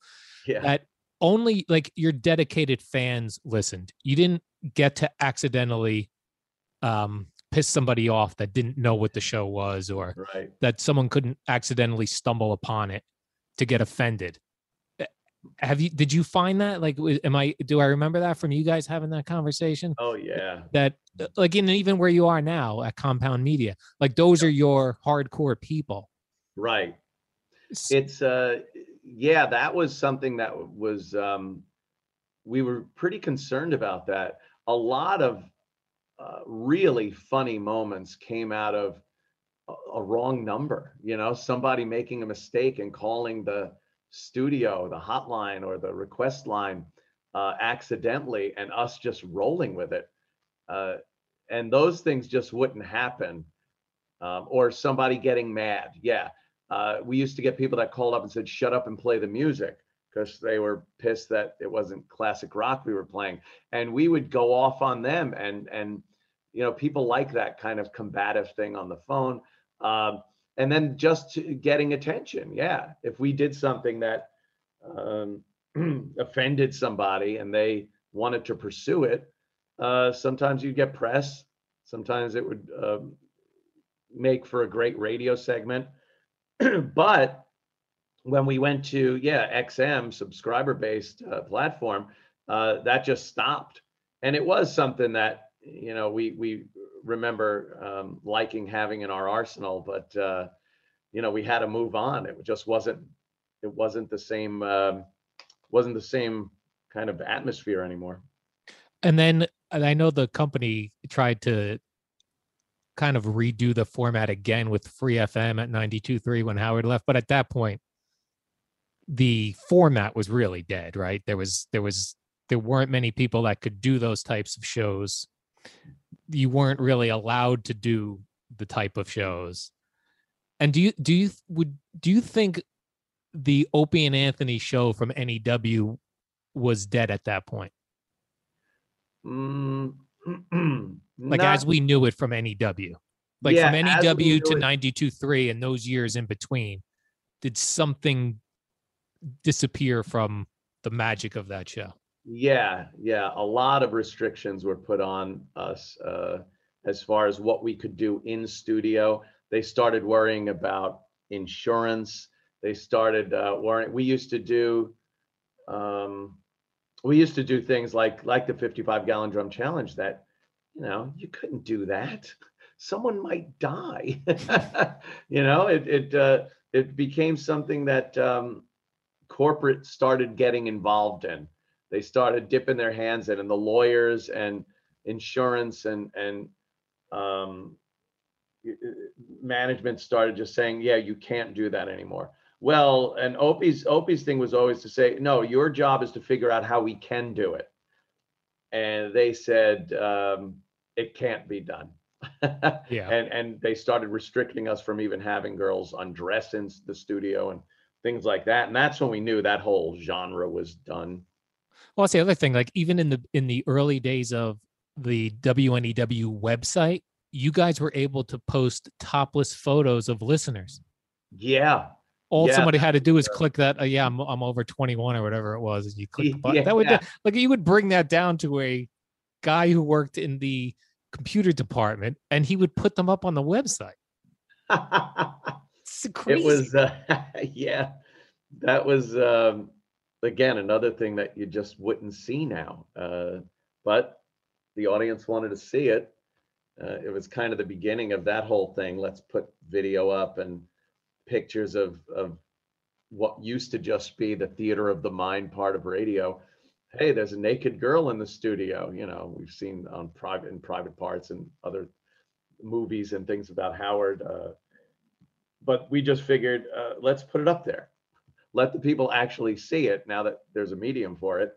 Yeah. That only like your dedicated fans listened. You didn't get to accidentally um piss somebody off that didn't know what the show was or right. that someone couldn't accidentally stumble upon it to get offended have you did you find that? Like am i do i remember that from you guys having that conversation? Oh yeah. That uh, like in even where you are now at compound media like those are your hardcore people. Right. It's uh yeah that was something that was um we were pretty concerned about that. A lot of uh, really funny moments came out of a, a wrong number you know somebody making a mistake and calling the studio, the hotline or the request line uh, accidentally and us just rolling with it. Uh, and those things just wouldn't happen. Um, or somebody getting mad. Yeah. Uh, we used to get people that called up and said, shut up and play the music because they were pissed that it wasn't classic rock we were playing. And we would go off on them. And, and, you know, people like that kind of combative thing on the phone. Um, and then just getting attention. Yeah, if we did something that um, offended somebody and they wanted to pursue it, uh, sometimes you'd get press. Sometimes it would uh, make for a great radio segment. but when we went to yeah XM subscriber based uh, platform, uh, that just stopped, and it was something that you know we we remember um, liking having in our arsenal, but uh, you know we had to move on. It just wasn't it wasn't the same um, wasn't the same kind of atmosphere anymore. And then and I know the company tried to kind of redo the format again with Free FM at 92.3 when Howard left, but at that point, the format was really dead, right? There was there was there weren't many people that could do those types of shows. You weren't really allowed to do the type of shows. And do you do you would do you think the Opie and Anthony show from NEW was dead at that point? Mm, Like not- as we knew it from NEW. Like Yeah, from NEW to it- 92.3 and those years in between, did something disappear from the magic of that show? Yeah, yeah. A lot of restrictions were put on us uh, as far as what we could do in studio. They started worrying about insurance. They started uh, worrying. We used to do, um, we used to do things like like the 55 gallon drum challenge. That you know you couldn't do that. Someone might die. you know, it it uh, it became something that um, corporate started getting involved in they started dipping their hands in and the lawyers and insurance and and um, management started just saying yeah you can't do that anymore. Well and opie's opie's thing was always to say no your job is to figure out how we can do it. And they said um, it can't be done. Yeah. and and they started restricting us from even having girls undress in the studio and things like that. And that's when we knew that whole genre was done Well, that's the other thing. Like even in the in the early days of the WNEW website, you guys were able to post topless photos of listeners. yeah All Yeah, somebody had to do is click that. Uh, yeah, I'm, I'm over 21 or whatever it was, and you click the button. That would Yeah. like you would bring that down to a guy who worked in the computer department, and he would put them up on the website. It was uh, yeah that was um again another thing that you just wouldn't see now uh but the audience wanted to see it. Uh, it was kind of the beginning of that whole thing. Let's put video up and pictures of of what used to just be the theater of the mind part of radio. Hey there's a naked girl in the studio you know we've seen on private in private parts and other movies and things about howard uh but we just figured uh, let's put it up there let the people actually see it now that there's a medium for it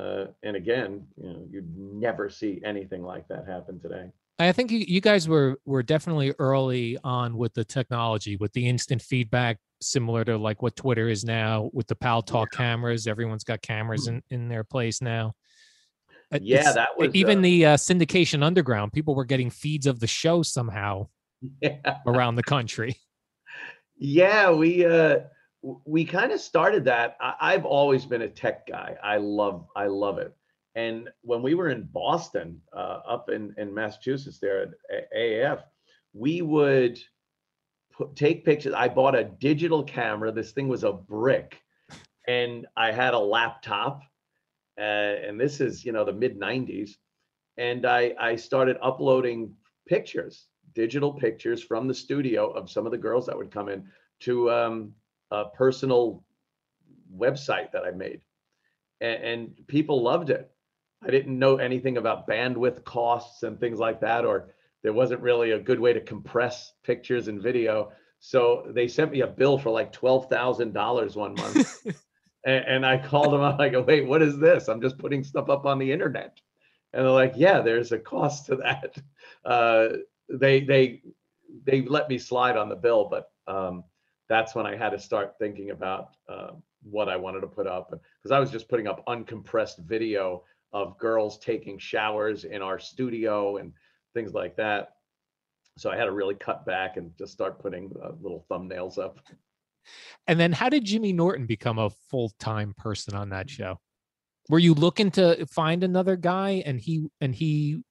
uh, and again you know you'd never see anything like that happen today I think you, you guys were were definitely early on with the technology, with the instant feedback, similar to like what Twitter is now with the Pal Talk cameras. Everyone's got cameras in, in their place now. Uh, Yeah, it's- that was, even uh, the uh, syndication underground. People were getting feeds of the show somehow yeah around the country. yeah we uh we kind of started that. I, i've always been a tech guy. I love i love it. And when we were in boston uh, up in in massachusetts there at aaf we would put, take pictures. I bought a digital camera. This thing was a brick. And i had a laptop uh, and this is you know the mid 90s and i i started uploading pictures digital pictures from the studio of some of the girls that would come in to um, a personal website that I made, and, and people loved it. I didn't know anything about bandwidth costs and things like that, or there wasn't really a good way to compress pictures and video. So they sent me a bill for like twelve thousand dollars one month, and, and I called them up. I go, "Wait, what is this? I'm just putting stuff up on the internet." And they're like, "Yeah, there's a cost to that." Uh, they they they let me slide on the bill, but um, that's when I had to start thinking about uh, what I wanted to put up because I was just putting up uncompressed video of girls taking showers in our studio and things like that. So I had to really cut back and just start putting uh, little thumbnails up. And then how did Jimmy Norton become a full time person on that show? Were you looking to find another guy and he and he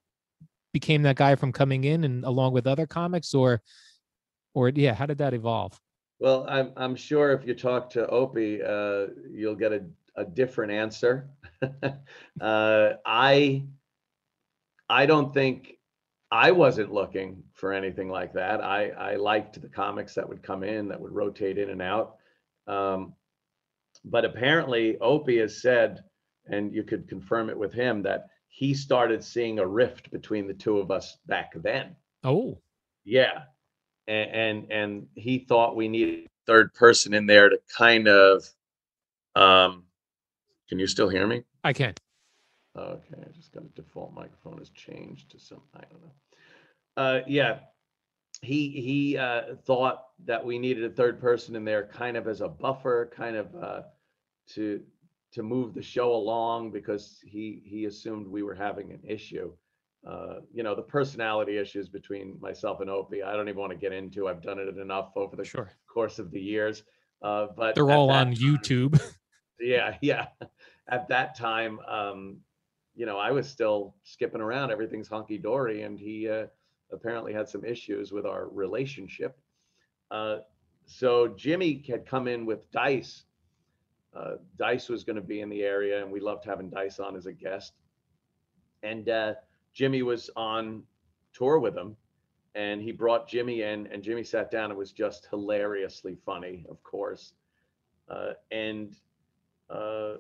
became that guy from coming in and along with other comics or or yeah, how did that evolve? Well, I'm I'm sure if you talk to Opie, uh, you'll get a, a different answer. uh, I I don't think I wasn't looking for anything like that. I I liked the comics that would come in that would rotate in and out. Um, but apparently Opie has said, and you could confirm it with him, that he started seeing a rift between the two of us back then. Oh, Yeah. And and, and he thought we needed a third person in there to kind of um can you still hear me? I can. Okay, I just got a default microphone has changed to some, I don't know. Uh, yeah, he, he, uh, thought that we needed a third person in there kind of as a buffer, kind of, uh, to, to move the show along because he, he assumed we were having an issue. Uh, you know, the personality issues between myself and Opie, I don't even want to get into. I've done it enough over the Sure. course of the years. Uh, but They're all on time- YouTube. yeah yeah at that time um you know i was still skipping around everything's hunky-dory and he uh, apparently had some issues with our relationship uh so jimmy had come in with dice uh dice was going to be in the area and we loved having dice on as a guest and uh jimmy was on tour with him and he brought jimmy in and jimmy sat down and was just hilariously funny of course uh, and uh,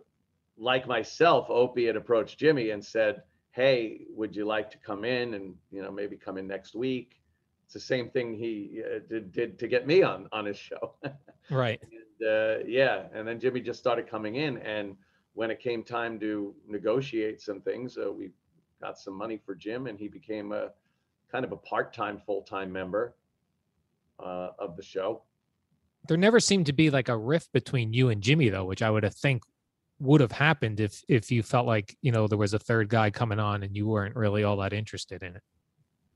like myself, Opie had approached Jimmy and said, "Hey, would you like to come in and you know maybe come in next week?" It's the same thing he uh, did, did to get me on on his show. right. and, uh, yeah, and then Jimmy just started coming in, and when it came time to negotiate some things, uh, we got some money for Jim, and he became a kind of a part-time, full-time member uh, of the show. There never seemed to be like a rift between you and Jimmy though, which I would have think would have happened if if you felt like you know there was a third guy coming on and you weren't really all that interested in it.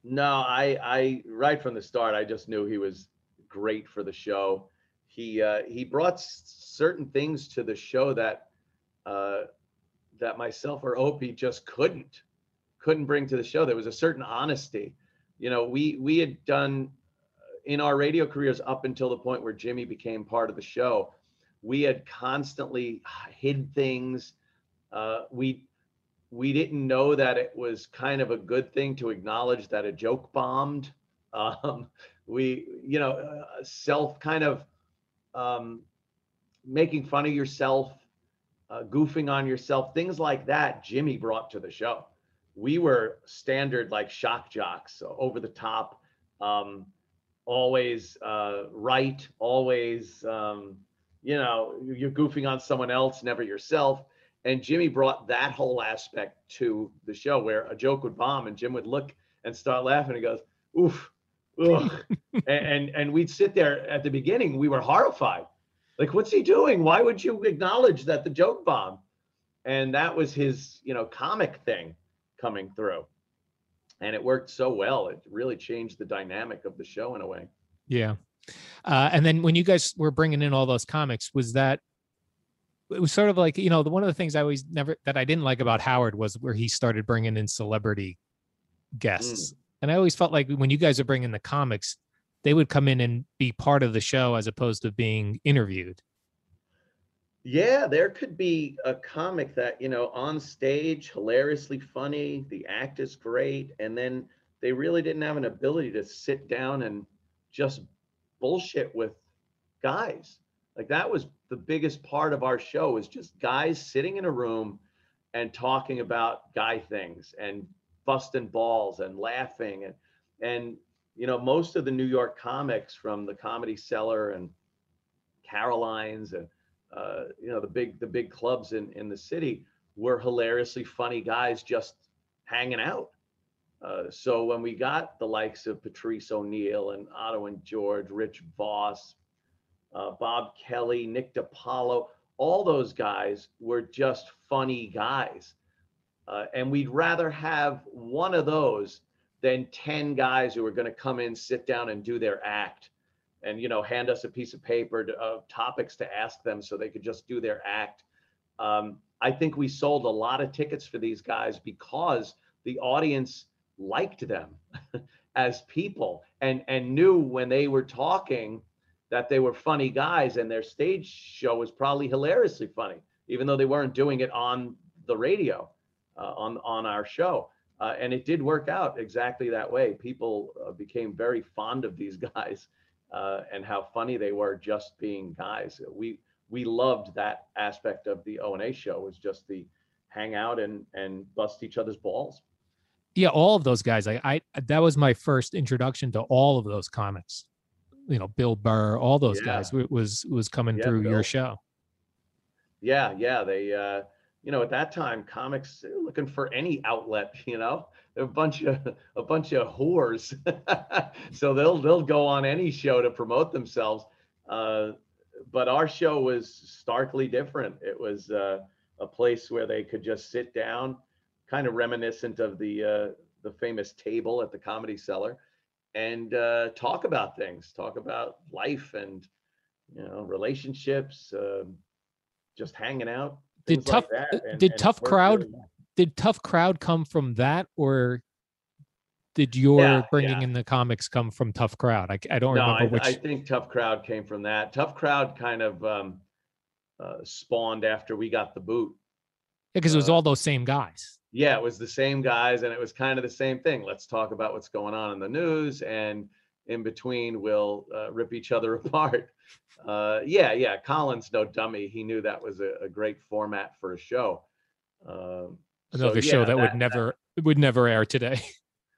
No, I, I right from the start, I just knew he was great for the show. He, uh, he brought certain things to the show that, uh, that myself or Opie just couldn't, couldn't bring to the show. There was a certain honesty. You know, we, we had done uh, in our radio careers up until the point where Jimmy became part of the show. We had constantly hid things. Uh, we we didn't know that it was kind of a good thing to acknowledge that a joke bombed. Um, we, you know, uh, self kind of um, making fun of yourself, uh, goofing on yourself, things like that. Jimmy brought to the show. We were standard like shock jocks, so over the top, um, always uh, right, always, um, you know, you're goofing on someone else, never yourself and Jimmy brought that whole aspect to the show where a joke would bomb and Jim would look and start laughing and he goes, oof, ugh. and, and and we'd sit there at the beginning, we were horrified. Like, what's he doing? Why would you acknowledge that the joke bombed? And that was his, you know, comic thing coming through. And it worked so well. It really changed the dynamic of the show in a way. Yeah. Uh, and then when you guys were bringing in all those comics, was that it was sort of like you know the one of the things I always never that I didn't like about Howard was where he started bringing in celebrity guests, and I always felt like when you guys are bringing the comics, they would come in and be part of the show as opposed to being interviewed. Yeah, there could be a comic that, you know, on stage, hilariously funny, the act is great, and then they really didn't have an ability to sit down and just bullshit with guys. Like that was the biggest part of our show was just guys sitting in a room and talking about guy things and busting balls and laughing and and you know most of the New York comics from the Comedy Cellar and Caroline's and uh, you know the big the big clubs in in the city were hilariously funny guys just hanging out. Uh, so when we got the likes of Patrice O'Neal and Otto and George, Rich Voss, uh, Bob Kelly, Nick DiPaolo, all those guys were just funny guys. Uh, and we'd rather have one of those than 10 guys who are going to come in, sit down, and do their act and you know hand us a piece of paper of topics to ask them so they could just do their act. Um, i think we sold a lot of tickets for these guys because the audience liked them as people and and knew when they were talking that they were funny guys and their stage show was probably hilariously funny even though they weren't doing it on the radio uh, on on our show. Uh, and it did work out exactly that way. People uh, became very fond of these guys uh, and how funny they were just being guys. We we loved that aspect of the O and A show was just the hang out and and bust each other's balls. Yeah, all of those guys. I, I that was my first introduction to all of those comics. You know, Bill Burr, all those Yeah. guys was was coming Yeah, through Bill. your show. Yeah, yeah. They, uh, you know, at that time, comics looking for any outlet. You know, a bunch of a bunch of whores, so they'll they'll go on any show to promote themselves. Uh, but our show was starkly different. It was uh, a place where they could just sit down, kind of reminiscent of the uh, the famous table at the Comedy Cellar, and uh, talk about things, talk about life and you know relationships. um just hanging out. Did things like Tough- that, and- did and Tough Crowd- really well. Did Tough Crowd come from that, or did your Yeah, bringing yeah. in the comics come from Tough Crowd? I, I don't No, remember I, which. I think Tough Crowd came from that. Tough Crowd kind of um, uh, spawned after we got the boot. Yeah, because it was uh, all those same guys. Yeah, it was the same guys, and it was kind of the same thing. Let's talk about what's going on in the news, and in between, we'll uh, rip each other apart. Uh, yeah, yeah. Colin's no dummy. He knew that was a, a great format for a show. Um, so, Another show yeah, that, would never would never air today.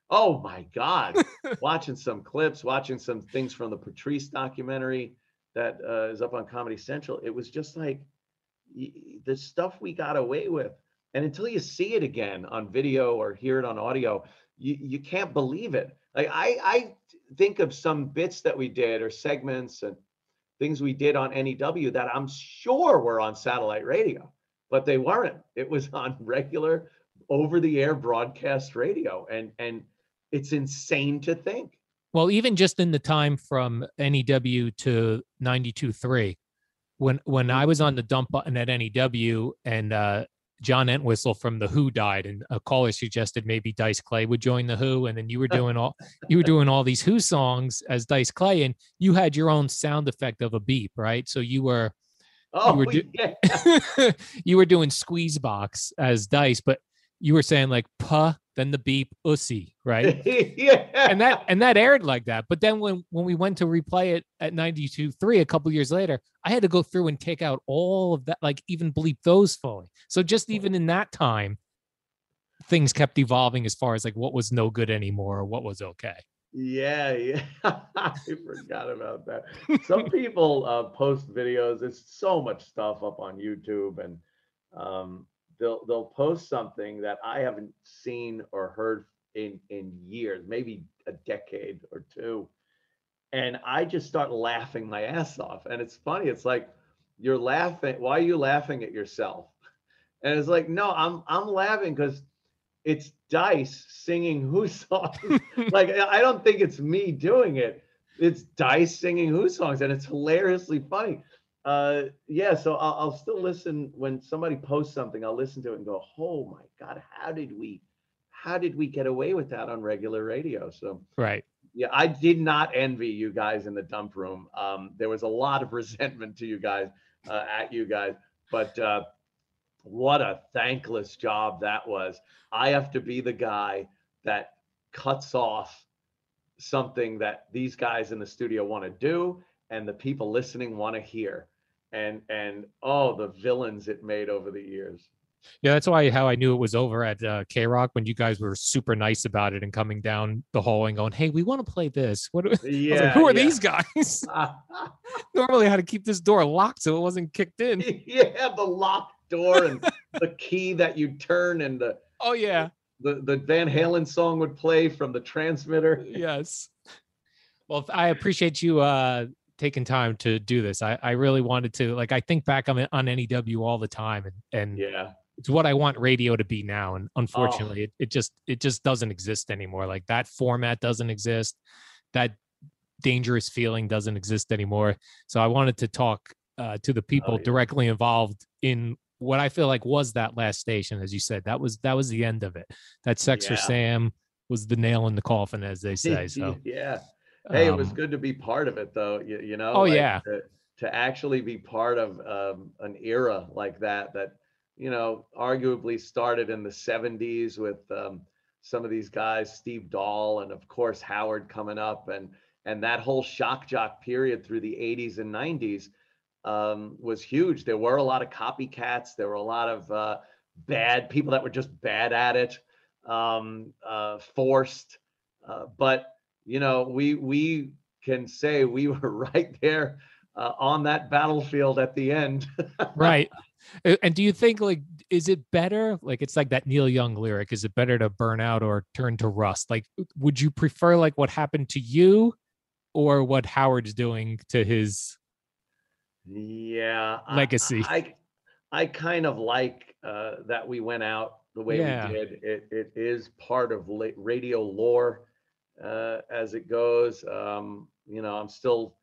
Oh my God. watching some clips, watching some things from the Patrice documentary that uh, is up on Comedy Central. It was just like the stuff we got away with. And until you see it again on video or hear it on audio, you, you can't believe it. Like I, I think of some bits that we did or segments and things we did on NEW that I'm sure were on satellite radio, but they weren't. It was on regular over the air broadcast radio. And, and, it's insane to think. Well, even just in the time from NEW to 92.3, when when I was on the dump button at NEW and uh, John Entwistle from the Who died, and a caller suggested maybe Dice Clay would join the Who, and then you were doing all you were doing all these Who songs as Dice Clay, and you had your own sound effect of a beep, right? So you were Oh, were do- yeah. you were doing squeeze box as Dice, but you were saying like puh, then the beep, ussy, right? yeah. and that and that aired like that. But then when when we went to replay it at 92 3 a couple years later, I had to go through and take out all of that, like even bleep those fully. So just even in that time, things kept evolving as far as like what was no good anymore or what was okay. Yeah, yeah. I forgot about that. Some people uh, post videos. There's so much stuff up on YouTube, and um, they'll they'll post something that I haven't seen or heard in in years, maybe a decade or two, and I just start laughing my ass off. And it's funny. It's like you're laughing. Why are you laughing at yourself? And it's like, no, I'm I'm laughing because it's Dice singing Who songs. like I I don't think it's me doing it. It's Dice singing Who songs, and it's hilariously funny. Uh, yeah, so I'll, I'll still listen when somebody posts something. I'll listen to it and go, "Oh my God, how did we, how did we get away with that on regular radio?" So Right. yeah, I did not envy you guys in the dump room. Um, there was a lot of resentment to you guys, uh, at you guys, but uh, what a thankless job that was. I have to be the guy that cuts off something that these guys in the studio want to do and the people listening want to hear. And and oh, the villains it made over the years. Yeah, that's why how I knew it was over at uh, K Rock when you guys were super nice about it and coming down the hall and going, "Hey, we want to play this." What? Yeah. like, Who are yeah. these guys? Normally, I had to keep this door locked so it wasn't kicked in. yeah, the locked door and the key that you turn and the Oh yeah. the, the Van Halen song would play from the transmitter. yes. Well, I appreciate you uh taking time to do this. I, I really wanted to like I think back on on NEW all the time and and Yeah. it's what I want radio to be now. And unfortunately it, it just it just doesn't exist anymore. Like that format doesn't exist. That dangerous feeling doesn't exist anymore. So I wanted to talk uh, to the people Oh, yeah. directly involved in what I feel like was that last station, as you said. That was that was the end of it. That Sex for Sam was the nail in the coffin, as they say. So yeah. Hey, it was um, good to be part of it though. You, you know, Oh, like, yeah. To, to actually be part of um, an era like that, that, you know, arguably started in the 70s with um, some of these guys, Steve Dahl, and of course Howard coming up, and and that whole shock jock period through the 80s and 90s. um, was huge. There were a lot of copycats. There were a lot of uh, bad people that were just bad at it, um, uh, forced. Uh, but you know, we we can say we were right there uh, on that battlefield at the end. right. And do you think like is it better like it's like that Neil Young lyric is it better to burn out or turn to rust? Like would you prefer like what happened to you or what Howard's doing to his yeah legacy? I I, I kind of like uh, that we went out the way Yeah. we did. It it is part of radio lore uh, as it goes. Um, you know, I'm still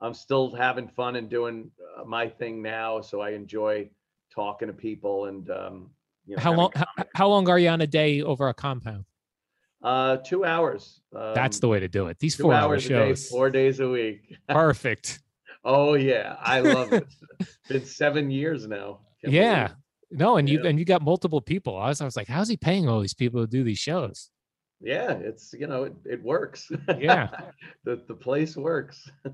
I'm still having fun and doing uh, my thing now, so I enjoy talking to people and um, you know how long how, how long are you on a day over a compound? Uh, two hours. Um, That's the way to do it. These four hour a day, shows. four days a week. Perfect. Oh yeah, I love it. Been seven years now. Can't yeah. No, and you and you got multiple people. I was I was like, how's he paying all these people to do these shows? Yeah, it's you know it, it works. Yeah. the the place works.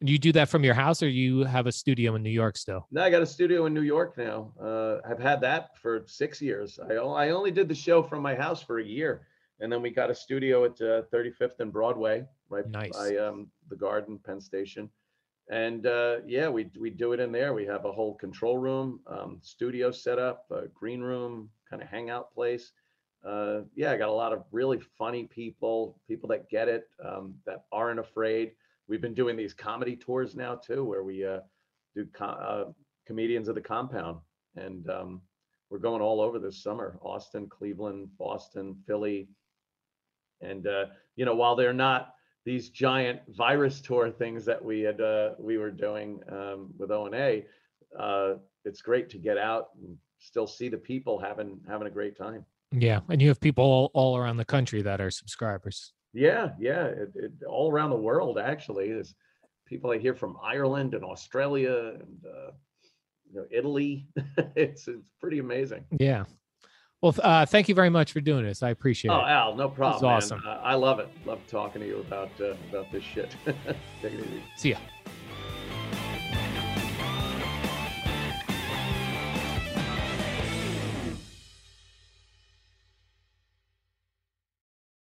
And you do that from your house or you have a studio in New York still? no I got a studio in New York now. Uh, I've had that for six years. I, I only did the show from my house for a year, and then we got a studio at uh, 35th and Broadway, right Nice. by um, the Garden, Penn Station. And uh, yeah, we we do it in there. We have a whole control room, um, studio set up, a green room, kind of hangout place. Uh, yeah, I got a lot of really funny people, people that get it, um, that aren't afraid. We've been doing these comedy tours now too, where we uh, do co- uh, comedians of the compound, and um, we're going all over this summer: Austin, Cleveland, Boston, Philly, and uh, you know, while they're not these giant virus tour things that we had uh, we were doing um, with O and A, uh, it's great to get out and still see the people having having a great time. Yeah. And you have people all, all around the country that are subscribers. Yeah, yeah, it, it, all around the world actually. There's people I hear from Ireland and Australia and uh, you know Italy. it's it's pretty amazing. Yeah. Well, uh, thank you very much for doing this. I appreciate Oh, it. Oh, Al, no problem. man. awesome. I, I love it. Love talking to you about uh, about this shit. Take it easy. See ya.